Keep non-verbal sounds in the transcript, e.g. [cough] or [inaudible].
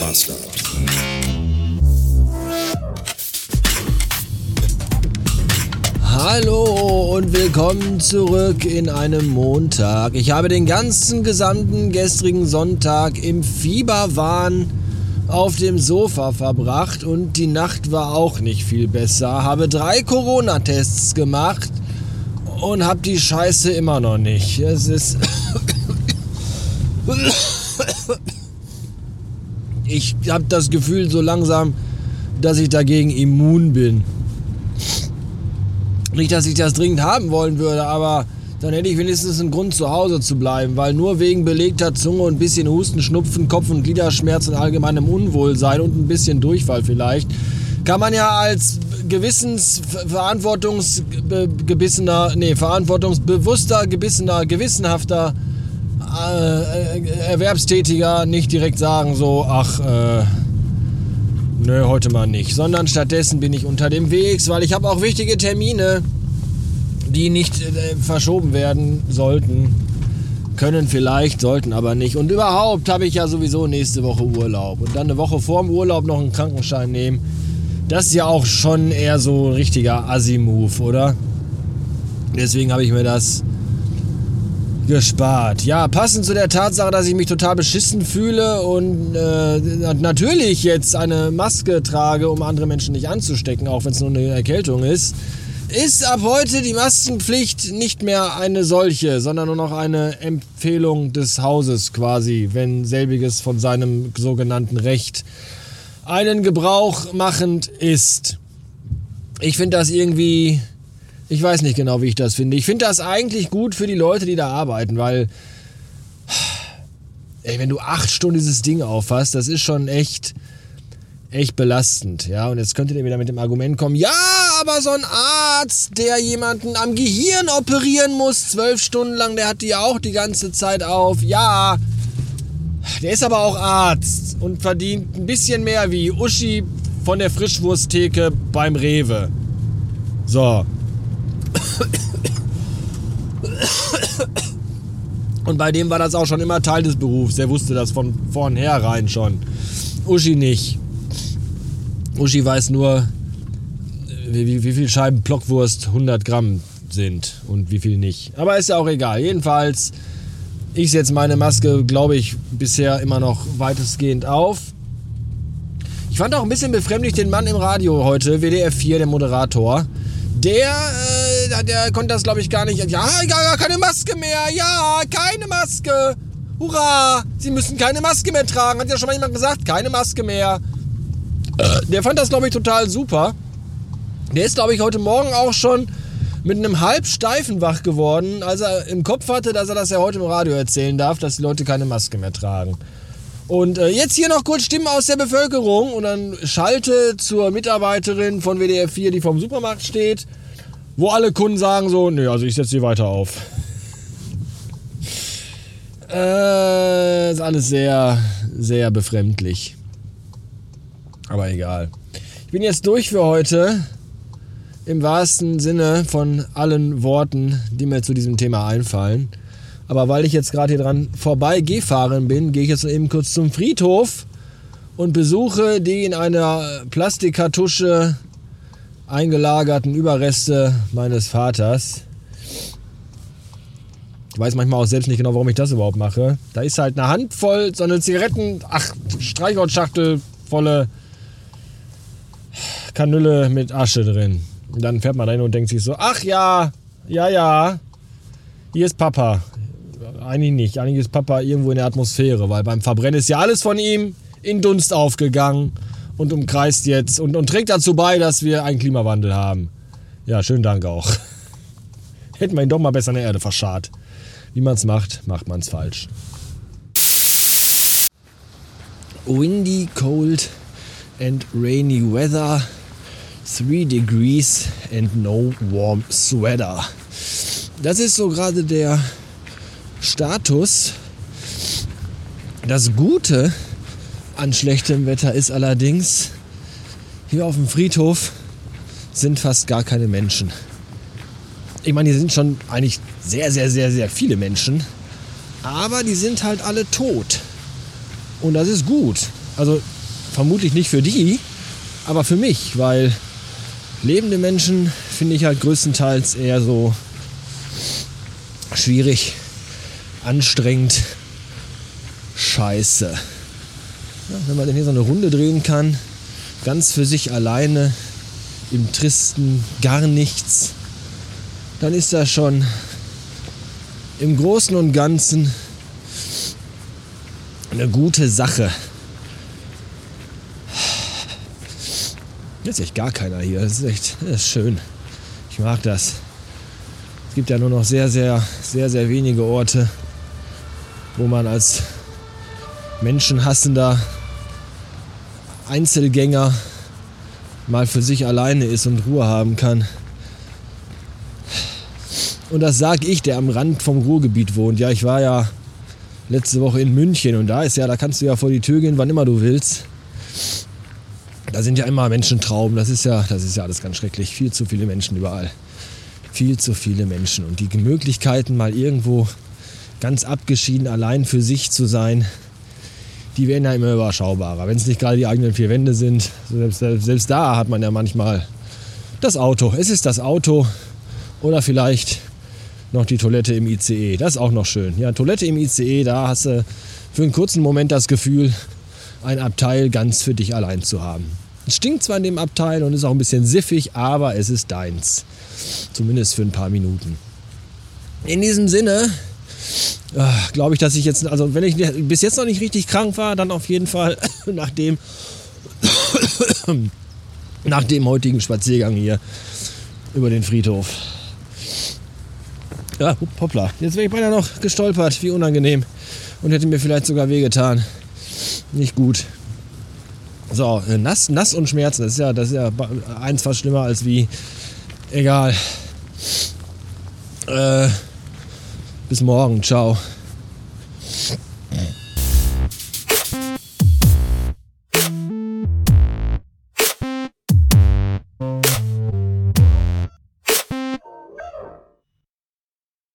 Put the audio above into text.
Master. Hallo und willkommen zurück in einem Montag. Ich habe den ganzen gesamten gestrigen Sonntag im Fieberwahn auf dem Sofa verbracht und die Nacht war auch nicht viel besser. Habe drei Corona-Tests gemacht und habe die Scheiße immer noch nicht. Es ist. Ich habe das Gefühl so langsam, dass ich dagegen immun bin. Nicht, dass ich das dringend haben wollen würde, aber dann hätte ich wenigstens einen Grund zu Hause zu bleiben, weil nur wegen belegter Zunge und bisschen Husten, Schnupfen, Kopf- und Gliederschmerz und allgemeinem Unwohlsein und ein bisschen Durchfall vielleicht, kann man ja als gewissensverantwortungsgebissener, nee, verantwortungsbewusster, gebissener, gewissenhafter äh, Erwerbstätiger nicht direkt sagen so, ach, äh, nö, heute mal nicht, sondern stattdessen bin ich unterwegs, weil ich habe auch wichtige Termine, die nicht äh, verschoben werden sollten. Können vielleicht, sollten aber nicht. Und überhaupt habe ich ja sowieso nächste Woche Urlaub. Und dann eine Woche vor dem Urlaub noch einen Krankenschein nehmen. Das ist ja auch schon eher so ein richtiger Assi-Move, oder? Deswegen habe ich mir das gespart. Ja, passend zu der Tatsache, dass ich mich total beschissen fühle und äh, natürlich jetzt eine Maske trage, um andere Menschen nicht anzustecken, auch wenn es nur eine Erkältung ist, ist ab heute die Maskenpflicht nicht mehr eine solche, sondern nur noch eine Empfehlung des Hauses quasi, wenn selbiges von seinem sogenannten Recht einen Gebrauch machend ist. Ich finde das irgendwie ich weiß nicht genau, wie ich das finde. Ich finde das eigentlich gut für die Leute, die da arbeiten, weil, ey, wenn du acht Stunden dieses Ding auffasst, das ist schon echt, echt belastend. Ja, und jetzt könntet ihr wieder mit dem Argument kommen, ja, aber so ein Arzt, der jemanden am Gehirn operieren muss, zwölf Stunden lang, der hat die ja auch die ganze Zeit auf. Ja, der ist aber auch Arzt und verdient ein bisschen mehr wie Uschi von der Frischwursttheke beim Rewe. So, und bei dem war das auch schon immer Teil des Berufs. Der wusste das von vornherein schon. Uschi nicht. Uschi weiß nur, wie, wie, wie viel Scheiben Blockwurst 100 Gramm sind und wie viel nicht. Aber ist ja auch egal. Jedenfalls, ich setze meine Maske, glaube ich, bisher immer noch weitestgehend auf. Ich fand auch ein bisschen befremdlich den Mann im Radio heute, WDR 4, der Moderator. Der äh, der, konnte das, glaube ich, gar nicht. Ja, ja, keine Maske mehr. Ja, keine Maske. Hurra! Sie müssen keine Maske mehr tragen. Hat ja schon mal jemand gesagt, keine Maske mehr. Der fand das, glaube ich, total super. Der ist, glaube ich, heute Morgen auch schon mit einem halbsteifen wach geworden, als er im Kopf hatte, dass er das ja heute im Radio erzählen darf, dass die Leute keine Maske mehr tragen. Und äh, jetzt hier noch kurz Stimmen aus der Bevölkerung und dann schalte zur Mitarbeiterin von WDR 4, die vorm Supermarkt steht wo alle Kunden sagen so, nee, also ich setze sie weiter auf. Äh, ist alles sehr, sehr befremdlich. Aber egal. Ich bin jetzt durch für heute. Im wahrsten Sinne von allen Worten, die mir zu diesem Thema einfallen. Aber weil ich jetzt gerade hier dran vorbei gefahren bin, gehe ich jetzt eben kurz zum Friedhof und besuche die in einer Plastikkartusche eingelagerten Überreste meines Vaters. Ich weiß manchmal auch selbst nicht genau, warum ich das überhaupt mache. Da ist halt eine Handvoll, so eine Zigaretten, ach, Streichholzschachtel volle Kanüle mit Asche drin. Und dann fährt man da hin und denkt sich so, ach ja, ja, ja, hier ist Papa. Eigentlich nicht, eigentlich ist Papa irgendwo in der Atmosphäre, weil beim Verbrennen ist ja alles von ihm in Dunst aufgegangen und umkreist jetzt und, und trägt dazu bei, dass wir einen Klimawandel haben. Ja, schönen Dank auch. [laughs] Hätten wir ihn doch mal besser in der Erde verscharrt. Wie man es macht, macht man es falsch. Windy, cold and rainy weather. 3 degrees and no warm sweater. Das ist so gerade der Status. Das Gute an schlechtem Wetter ist allerdings, hier auf dem Friedhof sind fast gar keine Menschen. Ich meine, hier sind schon eigentlich sehr, sehr, sehr, sehr viele Menschen. Aber die sind halt alle tot. Und das ist gut. Also vermutlich nicht für die, aber für mich, weil lebende Menschen finde ich halt größtenteils eher so schwierig, anstrengend, scheiße. Ja, wenn man denn hier so eine Runde drehen kann, ganz für sich alleine, im tristen gar nichts, dann ist das schon im Großen und Ganzen eine gute Sache. Jetzt ist echt gar keiner hier. Das ist echt das ist schön. Ich mag das. Es gibt ja nur noch sehr, sehr, sehr, sehr wenige Orte, wo man als menschenhassender Einzelgänger mal für sich alleine ist und Ruhe haben kann. Und das sage ich, der am Rand vom Ruhrgebiet wohnt. Ja, ich war ja letzte Woche in München und da ist ja, da kannst du ja vor die Tür gehen, wann immer du willst. Da sind ja immer Menschentrauben. Das ist ja, das ist ja alles ganz schrecklich. Viel zu viele Menschen überall. Viel zu viele Menschen. Und die Möglichkeiten, mal irgendwo ganz abgeschieden allein für sich zu sein, die werden ja immer überschaubarer. Wenn es nicht gerade die eigenen vier Wände sind, selbst, selbst da hat man ja manchmal das Auto. Es ist das Auto oder vielleicht noch die Toilette im ICE. Das ist auch noch schön. Ja, Toilette im ICE, da hast du für einen kurzen Moment das Gefühl, ein Abteil ganz für dich allein zu haben. Es stinkt zwar in dem Abteil und ist auch ein bisschen siffig, aber es ist deins. Zumindest für ein paar Minuten. In diesem Sinne äh, glaube ich, dass ich jetzt, also wenn ich bis jetzt noch nicht richtig krank war, dann auf jeden Fall [laughs] nach dem, [coughs] nach dem heutigen Spaziergang hier über den Friedhof. Ja, hoppla. Jetzt wäre ich beinahe noch gestolpert. Wie unangenehm. Und hätte mir vielleicht sogar wehgetan. Nicht gut. So, äh, nass, nass und Schmerzen. Das ist ja, das ist ja eins fast schlimmer als wie. Egal. Äh, bis morgen. Ciao.